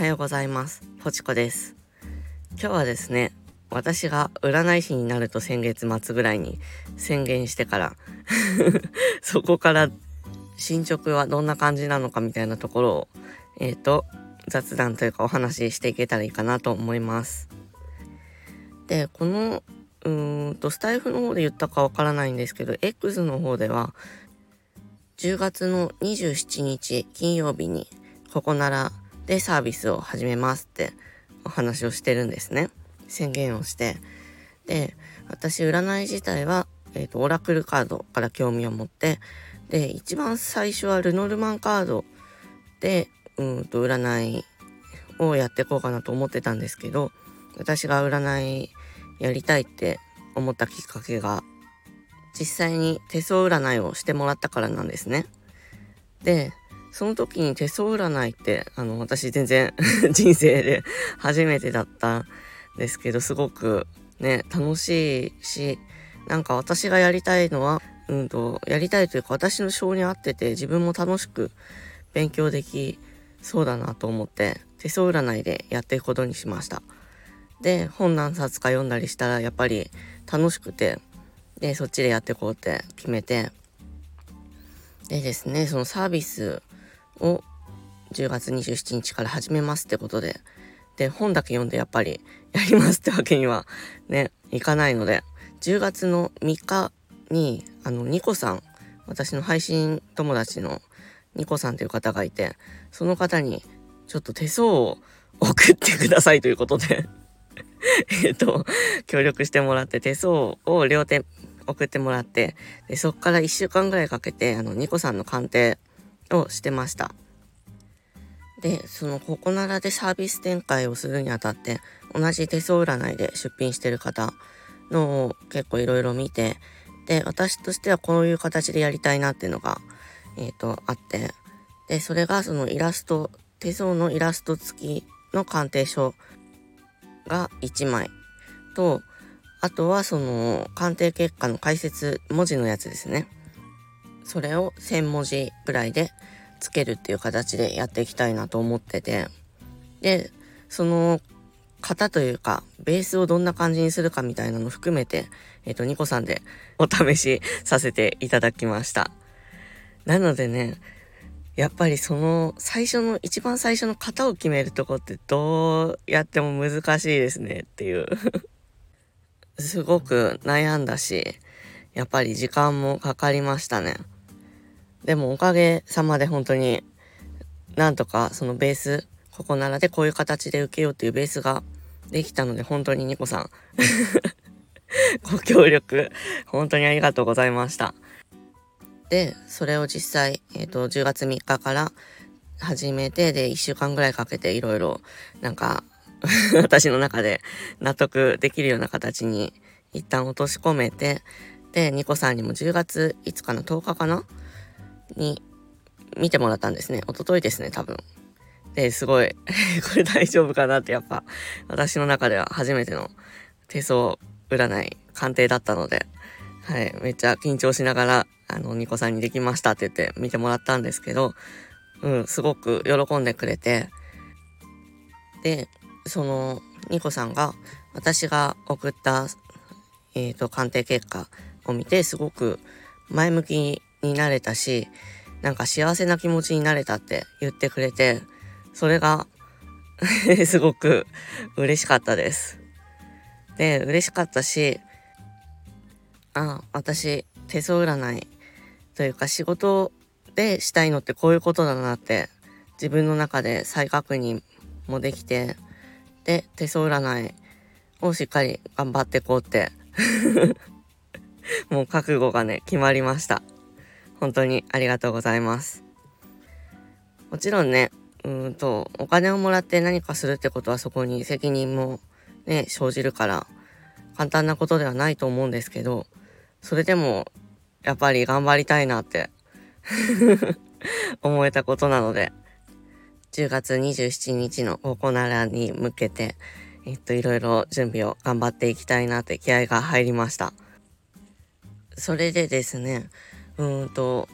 はようございます。ポチコです。今日はですね、私が占い師になると先月末ぐらいに宣言してから そこから進捗はどんな感じなのかみたいなところを、えっ、ー、と、雑談というかお話ししていけたらいいかなと思います。で、この、うーんと、スタイフの方で言ったかわからないんですけど、X の方では、10月の27日金曜日に、ここならでサービスを始めますってお話をしてるんですね。宣言をして。で、私占い自体は、えっ、ー、と、オラクルカードから興味を持って、で、一番最初はルノルマンカードで、うんと、占いをやっていこうかなと思ってたんですけど、私が占いやりたいって思ったきっかけが、実際に手相占いをしてもらったからなんですね。で、その時に手相占いって、あの、私全然 人生で初めてだったんですけど、すごくね、楽しいし、なんか私がやりたいのは、うんと、やりたいというか私の性に合ってて自分も楽しく勉強できそうだなと思って手相占いでやっていくことにしました。で、本何冊か読んだりしたらやっぱり楽しくて、で、そっちでやっていこうって決めて、でですね、そのサービスを10月27日から始めますってことで、で、本だけ読んでやっぱりやりますってわけにはね、いかないので、10月の3日に、あの、ニコさん、私の配信友達のニコさんという方がいて、その方にちょっと手相を送ってくださいということで。えっと、協力してもらって手相を両手送ってもらって、でそっから1週間ぐらいかけて、あの、ニコさんの鑑定をしてました。で、そのココナラでサービス展開をするにあたって、同じ手相占いで出品してる方のを結構いろいろ見て、で、私としてはこういう形でやりたいなっていうのが、えっ、ー、と、あって、で、それがそのイラスト、手相のイラスト付きの鑑定書が1枚と、あとはその鑑定結果の解説文字のやつですね。それを1000文字ぐらいでつけるっていう形でやっていきたいなと思ってて、で、その型というか、ベースをどんな感じにするかみたいなの含めて、えっ、ー、と、ニコさんで お試しさせていただきました。なのでね、やっぱりその最初の、一番最初の型を決めるとこってどうやっても難しいですねっていう すごく悩んだし、やっぱり時間もかかりましたね。でもおかげさまで本当になんとかそのベース、ここならでこういう形で受けようっていうベースができたので本当にニコさん ご協力本当にありがとうございました。で、それを実際、えっ、ー、と、10月3日から始めて、で、1週間ぐらいかけていろいろ、なんか 私の中で納得できるような形に一旦落とし込めて、で、ニコさんにも10月5日の10日かなに見てもらったんですね。一昨日ですね、多分。で、すごい これ大丈夫かなってやっぱ、私の中では初めての手相占い鑑定だったので、はい、めっちゃ緊張しながら、あの、ニコさんにできましたって言って見てもらったんですけど、うん、すごく喜んでくれて、で、その、ニコさんが、私が送った、えっ、ー、と、鑑定結果を見て、すごく前向きになれたし、なんか幸せな気持ちになれたって言ってくれて、それが すごく嬉しかったです。で、嬉しかったし、あ、私、手相占いというか仕事でしたいのってこういうことだなって自分の中で再確認もできて、で、手相占いをしっかり頑張ってこうって もう覚悟がね、決まりました。本当にありがとうございます。もちろんね、うんと、お金をもらって何かするってことはそこに責任もね、生じるから、簡単なことではないと思うんですけど、それでも、やっぱり頑張りたいなって 思えたことなので、10月27日のココナラに向けて、えっと、いろいろ準備を頑張っていきたいなって気合が入りました。それでですね、うんと、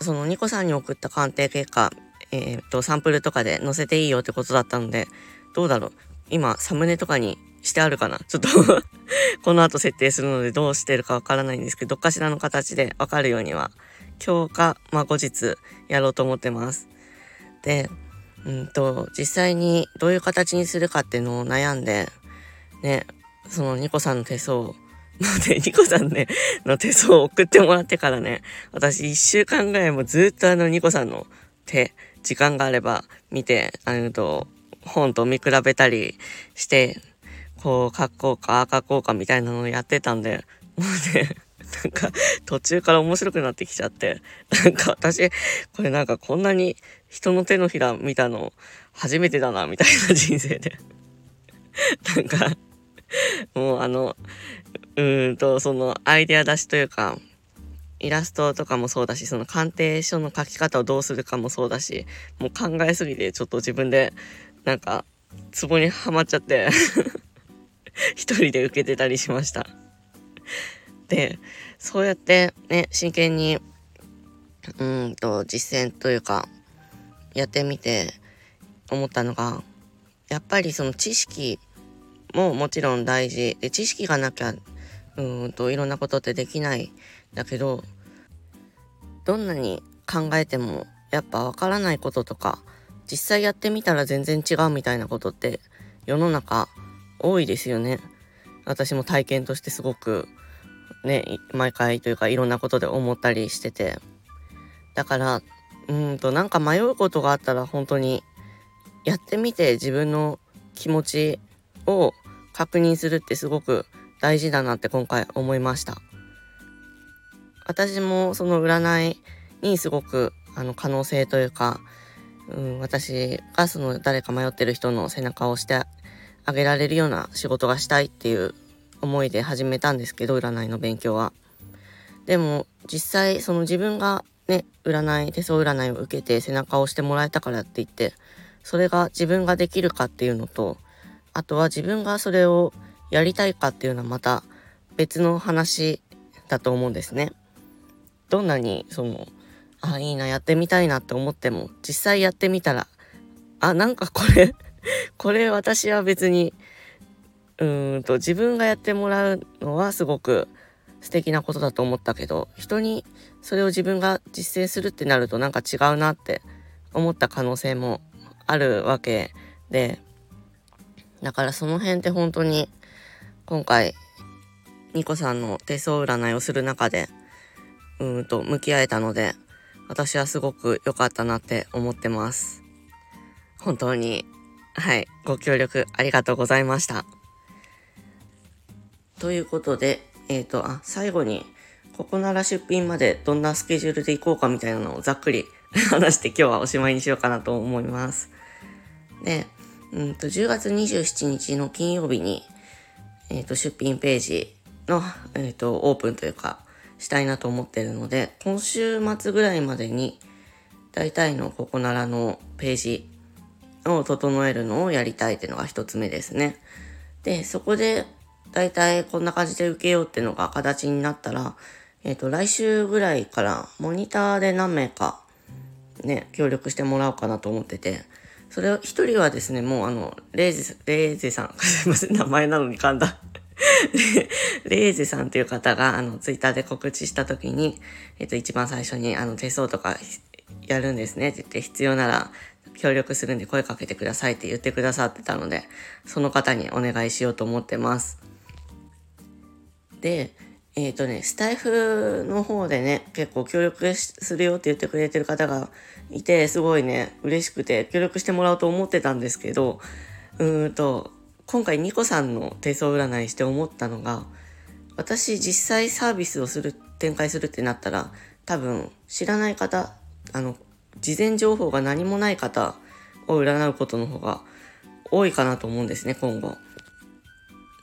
そのニコさんに送った鑑定結果、えっ、と、サンプルとかで載せていいよってことだったので、どうだろう？今、サムネとかにしてあるかな？ちょっと この後設定するのでどうしてるかわからないんですけど、どっかしらの形でわかるようには、今日か、まあ後日やろうと思ってます。で、うんと、実際にどういう形にするかっていうのを悩んで、ね、そのニコさんの手相をので、ニコさんね、の手相を送ってもらってからね、私一週間ぐらいもずっとあのニコさんの手、時間があれば見て、あのと、本と見比べたりして、こう書こうか、ああ書こうかみたいなのをやってたんで、もうね、なんか途中から面白くなってきちゃって、なんか私、これなんかこんなに人の手のひら見たの初めてだな、みたいな人生で。なんか、もうあの、うんと、そのアイデア出しというか、イラストとかもそうだし、その鑑定書の書き方をどうするかもそうだし、もう考えすぎてちょっと自分で、なんか、ツボにはまっちゃって 一人で受けてたりしました。で、そうやってね、真剣に、うんと、実践というか、やってみて思ったのが、やっぱりその知識ももちろん大事で知識がなきゃうんといろんなことってできないだけどどんなに考えてもやっぱわからないこととか実際やってみたら全然違うみたいなことって世の中多いですよね。私も体験としてすごくね毎回というかいろんなことで思ったりしててだからうんとなんか迷うことがあったら本当にやってみて自分の気持ちを確認するってすごく大事だなって今回思いました。私もその占いにすごくあの可能性というか、うん、私がその誰か迷ってる人の背中を押してあげられるような仕事がしたいっていう思いで始めたんですけど占いの勉強は。でも実際その自分がね占い手相占いを受けて背中を押してもらえたからって言ってそれが自分ができるかっていうのとあとは自分がそれをやりたいかっていうのはまた別の話だと思うんですね。どんなにそのあいいなやってみたいなって思っても実際やってみたらあなんかこれ これ私は別にうーんと自分がやってもらうのはすごく素敵なことだと思ったけど人にそれを自分が実践するってなるとなんか違うなって思った可能性もあるわけでだからその辺って本当に今回ニコさんの手相占いをする中でうんと向き合えたので私はすごく良かったなって思ってます。本当にはいご協力ありがとうございました。ということでえっ、ー、とあ最後にここなら出品までどんなスケジュールで行こうかみたいなのをざっくり 話して今日はおしまいにしようかなと思います。で、うんと、10月27日の金曜日に、えっ、ー、と、出品ページの、えっ、ー、と、オープンというか、したいなと思ってるので、今週末ぐらいまでに、大体のここならのページを整えるのをやりたいっていうのが一つ目ですね。で、そこで、大体こんな感じで受けようっていうのが形になったら、えっ、ー、と、来週ぐらいからモニターで何名かね、協力してもらおうかなと思ってて、それを一人はですね、もうあの、レイゼ、レイゼさん、すいません、名前なのに噛んだ。レイゼさんっていう方が、あの、ツイッターで告知した時に、えっと、一番最初に、あの、手相とかやるんですねって言って、必要なら協力するんで声かけてくださいって言ってくださってたので、その方にお願いしようと思ってます。で、えっ、ー、とね、スタイフの方でね、結構協力するよって言ってくれてる方がいて、すごいね、嬉しくて協力してもらおうと思ってたんですけど、うーんと、今回ニコさんの手相占いして思ったのが、私実際サービスをする、展開するってなったら、多分知らない方、あの、事前情報が何もない方を占うことの方が多いかなと思うんですね、今後。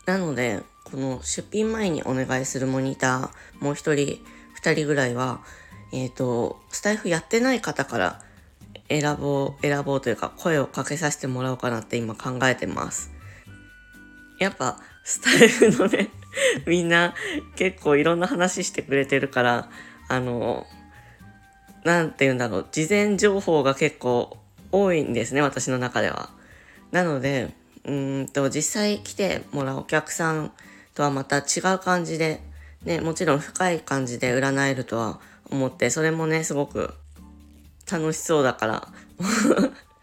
なので、この出品前にお願いするモニター、もう一人、二人ぐらいは、えっ、ー、と、スタイフやってない方から選ぼう、選ぼうというか声をかけさせてもらおうかなって今考えてます。やっぱ、スタイフのね、みんな結構いろんな話してくれてるから、あの、なんて言うんだろう、事前情報が結構多いんですね、私の中では。なので、うんと、実際来てもらうお客さんとはまた違う感じで、ね、もちろん深い感じで占えるとは思って、それもね、すごく楽しそうだから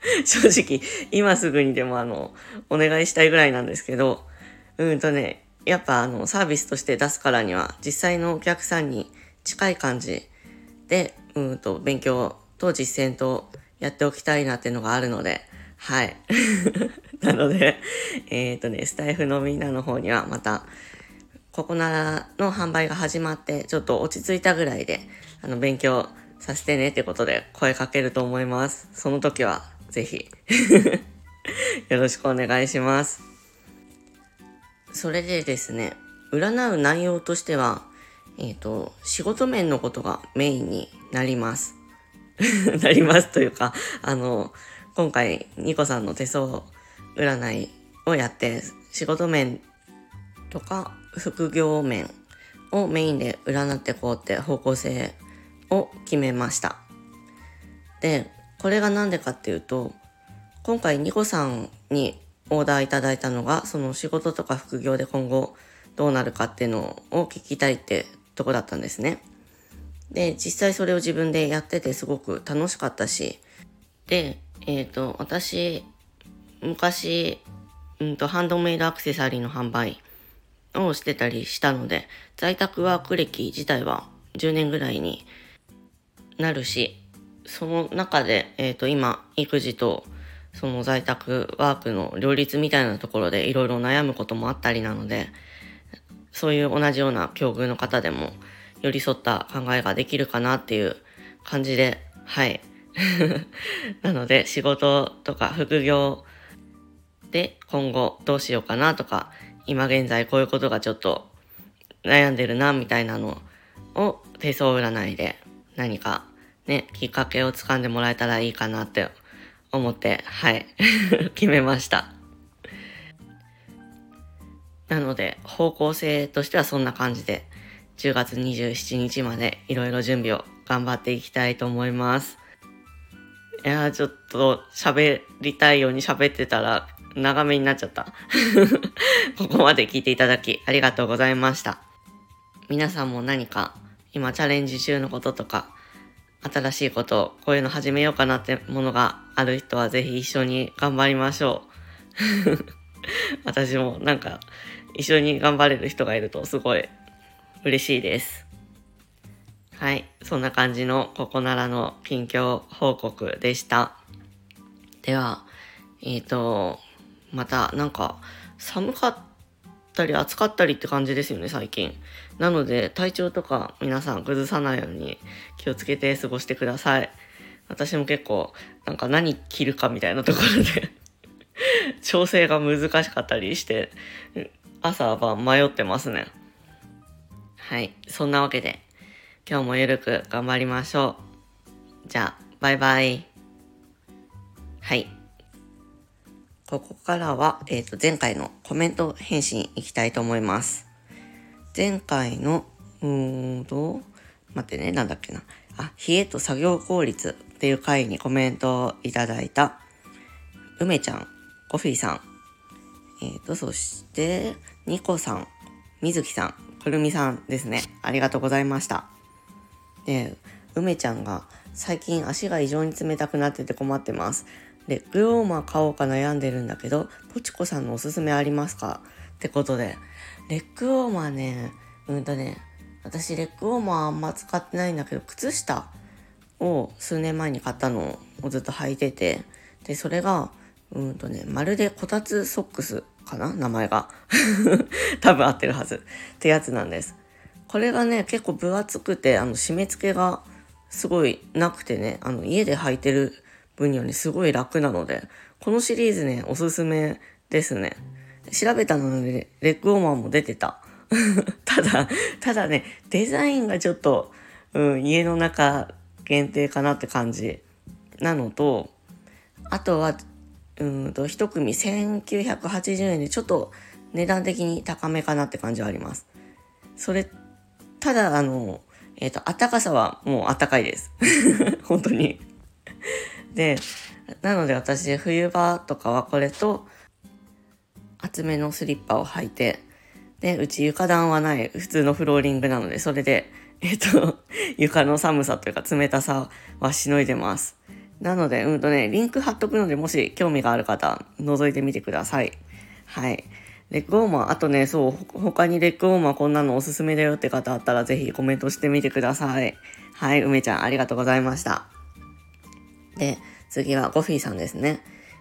正直、今すぐにでもあの、お願いしたいぐらいなんですけど、うんとね、やっぱあの、サービスとして出すからには、実際のお客さんに近い感じで、うんと、勉強と実践とやっておきたいなっていうのがあるので、はい。なので、えっ、ー、とね、スタイフのみんなの方にはまた、ここならの販売が始まって、ちょっと落ち着いたぐらいで、あの、勉強させてねってことで声かけると思います。その時は、ぜひ よろしくお願いします。それでですね、占う内容としては、えっ、ー、と、仕事面のことがメインになります。なりますというか、あの、今回、ニコさんの手相占いをやって、仕事面とか副業面をメインで占ってこうって方向性を決めました。で、これがなんでかっていうと、今回ニコさんにオーダーいただいたのが、その仕事とか副業で今後どうなるかっていうのを聞きたいってとこだったんですね。で、実際それを自分でやっててすごく楽しかったし、で、えっ、ー、と、私、昔、うんと、ハンドメイドアクセサリーの販売をしてたりしたので、在宅ワーク歴自体は10年ぐらいになるし、その中で、えっ、ー、と、今、育児と、その在宅ワークの両立みたいなところでいろいろ悩むこともあったりなので、そういう同じような境遇の方でも寄り添った考えができるかなっていう感じで、はい。なので仕事とか副業で今後どうしようかなとか、今現在こういうことがちょっと悩んでるなみたいなのを手相占いで何かね、きっかけをつかんでもらえたらいいかなって思って、はい、決めました。なので、方向性としてはそんな感じで、10月27日までいろいろ準備を頑張っていきたいと思います。いやー、ちょっと喋りたいように喋ってたら長めになっちゃった。ここまで聞いていただきありがとうございました。皆さんも何か今チャレンジ中のこととか新しいこと、こういうの始めようかなってものがある人はぜひ一緒に頑張りましょう。私もなんか一緒に頑張れる人がいるとすごい嬉しいです。はい。そんな感じのここならの近況報告でした。では、えっ、ー、と、またなんか寒かったり暑かったりって感じですよね、最近。なので、体調とか皆さん崩さないように気をつけて過ごしてください。私も結構、なんか何着るかみたいなところで 調整が難しかったりして、朝晩迷ってますね。はい。そんなわけで、今日もゆるく頑張りましょう。じゃあ、バイバイ。はい。ここからは、えっ、ー、と、前回のコメント返信いきたいと思います。前回の、うーんと、待ってね、なんだっけな。あ、冷えと作業効率っていう回にコメントをいただいた、梅ちゃん、コフィーさん、えっ、ー、と、そして、ニコさん、みずきさん、くるみさんですね。ありがとうございました。で、梅ちゃんが最近足が異常に冷たくなってて困ってます。レッグウォーマー買おうか悩んでるんだけど、ポチコさんのおすすめありますか？ってことで、レッグウォーマーね、うんとね、私レッグウォーマーあんま使ってないんだけど、靴下を数年前に買ったのをずっと履いてて、で、それが、うんとね、まるでこたつソックスかな？名前が。多分合ってるはず。ってやつなんです。これがね、結構分厚くて、あの、締め付けがすごいなくてね、あの、家で履いてる分にはね、すごい楽なので、このシリーズね、おすすめですね。調べたので、レッグウォーマーも出てた。ただ、ただね、デザインがちょっと、うん、家の中限定かなって感じなのと、あとは、うんと、一組1980円でちょっと値段的に高めかなって感じはあります。それ、ただ、あの、えっ、ー、と、あったかさはもうあったかいです。本当に。で、なので私、冬場とかはこれと、厚めのスリッパを履いて、で、うち床暖はない普通のフローリングなので、それで、えっと、床の寒さというか冷たさはしのいでます。なので、うんとね、リンク貼っとくので、もし興味がある方、覗いてみてください。はい。レッグウォーマー、あとね、そう、他にレッグウォーマーこんなのおすすめだよって方あったら、ぜひコメントしてみてください。はい、梅ちゃん、ありがとうございました。で、次はゴフィーさんですね。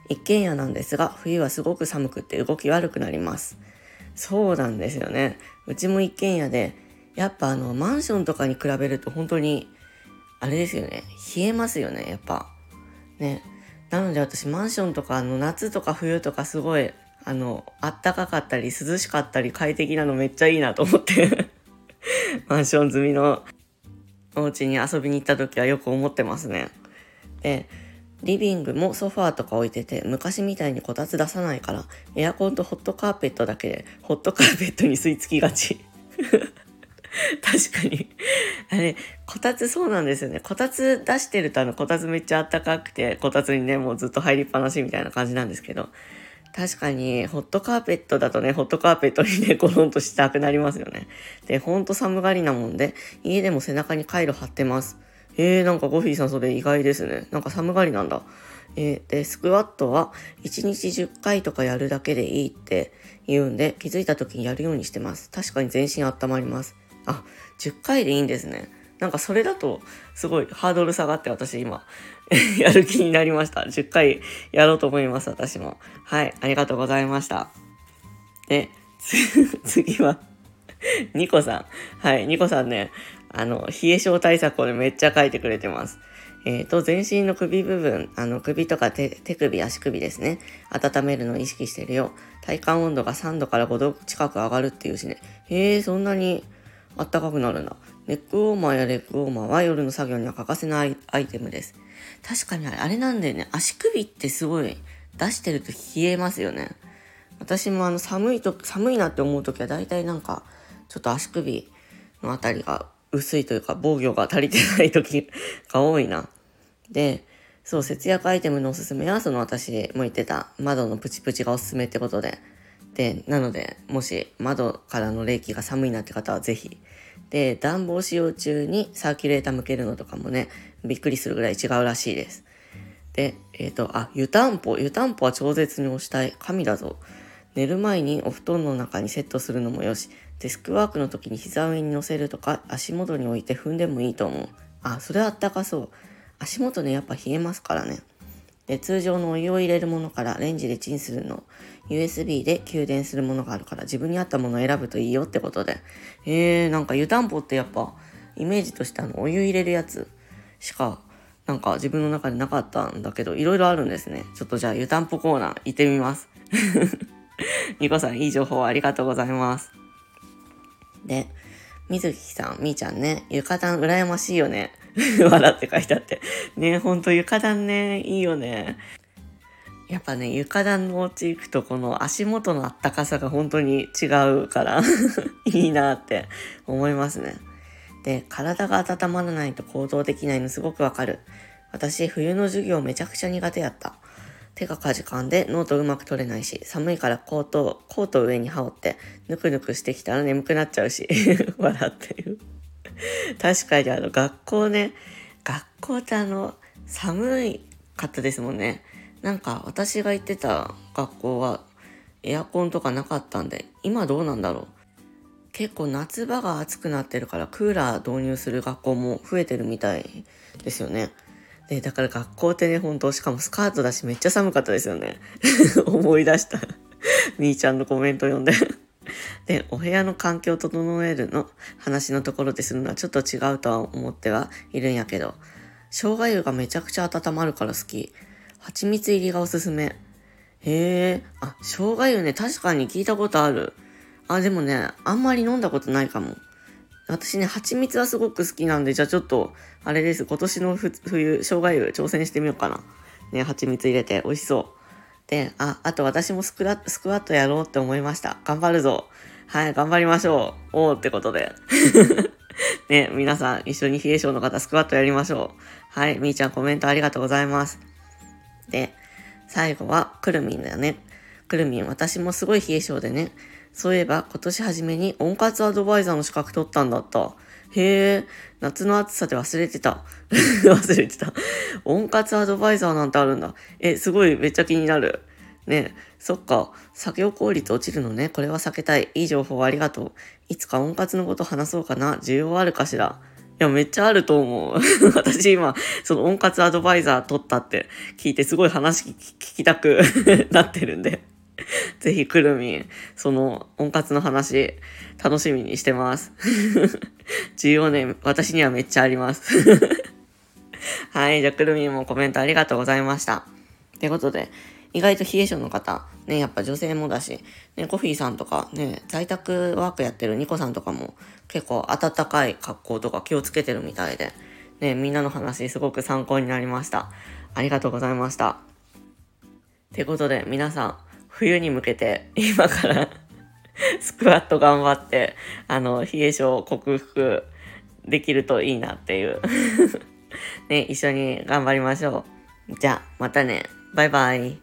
一軒家なんですが、冬はすごく寒くって動き悪くなります。そうなんですよね。うちも一軒家で、やっぱあの、マンションとかに比べると本当に、あれですよね。冷えますよね、やっぱ。ね。なので私、マンションとか、あの、夏とか冬とかすごい、あの、あったかかったり、涼しかったり、快適なのめっちゃいいなと思って マンション済みのお家に遊びに行った時はよく思ってますね。で、リビングもソファーとか置いてて、昔みたいにこたつ出さないから、エアコンとホットカーペットだけで、ホットカーペットに吸い付きがち。確かに。あれ、こたつそうなんですよね。こたつ出してるとあの、こたつめっちゃあったかくて、こたつにね、もうずっと入りっぱなしみたいな感じなんですけど、確かに、ホットカーペットだとね、ホットカーペットにね、ゴロンとしたくなりますよね。で、ほんと寒がりなもんで、家でも背中にカイロ貼ってます。えー、なんかゴフィーさんそれ意外ですね。なんか寒がりなんだ。えー、で、スクワットは1日10回とかやるだけでいいって言うんで、気づいた時にやるようにしてます。確かに全身温まります。あ、10回でいいんですね。なんかそれだとすごいハードル下がって私今 やる気になりました。10回やろうと思います、私も。はい、ありがとうございました。で、次はニコさん。はい、ニコさんね、あの、冷え症対策をね、めっちゃ書いてくれてます。えっ、ー、と、全身の首部分、あの、首とか手手首、足首ですね。温めるのを意識してるよ。体感温度が3度から5度近く上がるっていうしね。へえ、そんなに暖かくなるんだ。ネックウォーマーやレッグウォーマーは夜の作業には欠かせないアイテムです。確かにあれ、あれなんだよね。足首ってすごい出してると冷えますよね。私もあの寒いと、寒いなって思うときは大体なんか、ちょっと足首のあたりが薄いというか防御が足りてない時が多いな。で、そう、節約アイテムのおすすめは、その私も言ってた窓のプチプチがおすすめってことで。で、なので、もし窓からの冷気が寒いなって方はぜひ。で、暖房使用中にサーキュレーター向けるのとかもね、びっくりするぐらい違うらしいです。で、えっ、ー、と、あ、湯たんぽ。湯たんぽは超絶に押したい。神だぞ。寝る前にお布団の中にセットするのもよし、デスクワークの時に膝上に乗せるとか、足元に置いて踏んでもいいと思う。あ、それあったかそう。足元ね、やっぱ冷えますからね。で、通常のお湯を入れるものからレンジでチンするの、USB で給電するものがあるから自分に合ったものを選ぶといいよってことで。えー、なんか湯たんぽってやっぱイメージとしてあのお湯入れるやつしかなんか自分の中でなかったんだけど、いろいろあるんですね。ちょっとじゃあ湯たんぽコーナー行ってみます。ニコさんいい情報ありがとうございます。で、水木さん、みーちゃんね、床暖羨ましいよね。笑って書いてあって。ねほんと床暖ね、いいよね。やっぱね、床暖のお家行くとこの足元のあったかさが本当に違うから いいなって思いますね。で、体が温まらないと行動できないのすごくわかる。私、冬の授業めちゃくちゃ苦手やった。手がかじかんでノートうまく取れないし、寒いからコート、コート上に羽織って、ぬくぬくしてきたら眠くなっちゃうし、笑ってる。確かにあの学校ね、学校ってあの、寒いかったですもんね。なんか私が行ってた学校はエアコンとかなかったんで、今どうなんだろう。結構夏場が暑くなってるからクーラー導入する学校も増えてるみたいですよね。で、だから学校ってね、ほんと、しかもスカートだしめっちゃ寒かったですよね。思い出した。みーちゃんのコメント読んで で、お部屋の環境を整えるの話のところでするのはちょっと違うとは思ってはいるんやけど、生姜湯がめちゃくちゃ温まるから好き。蜂蜜入りがおすすめ。へえ、あ、生姜湯ね、確かに聞いたことある。あ、でもね、あんまり飲んだことないかも。私ね、蜂蜜はすごく好きなんで、じゃあちょっと、あれです。今年の冬、生姜湯挑戦してみようかな。ね、蜂蜜入れて美味しそう。で、あ、あと私もスクラスクワットやろうって思いました。頑張るぞ。はい、頑張りましょう。おーってことで。ね、皆さん一緒に冷え性の方スクワットやりましょう。はい、みーちゃんコメントありがとうございます。で、最後はくるみんだよね。くるみん、私もすごい冷え性でね。そういえば今年初めに温活アドバイザーの資格取ったんだった。へえ、夏の暑さで忘れてた。忘れてた。温活アドバイザーなんてあるんだ。え、すごいめっちゃ気になる。ねそっか。作業効率落ちるのね。これは避けたい。いい情報ありがとう。いつか温活のこと話そうかな。需要あるかしら。いや、めっちゃあると思う。私今、その温活アドバイザー取ったって聞いてすごい話聞きたく なってるんで。ぜひくるみん、その温活の話、楽しみにしてます。14年、私にはめっちゃあります はい、じゃあくるみんもコメントありがとうございました。ってことで、意外と冷え性の方、ね、やっぱ女性もだし、ね、コフィーさんとか、ね、在宅ワークやってるニコさんとかも結構暖かい格好とか気をつけてるみたいで、ね、みんなの話すごく参考になりました。ありがとうございました。ってことで、皆さん、冬に向けて今から スクワット頑張って、あの、冷え性を克服できるといいなっていう ね、一緒に頑張りましょう。じゃあ、またね。バイバイ。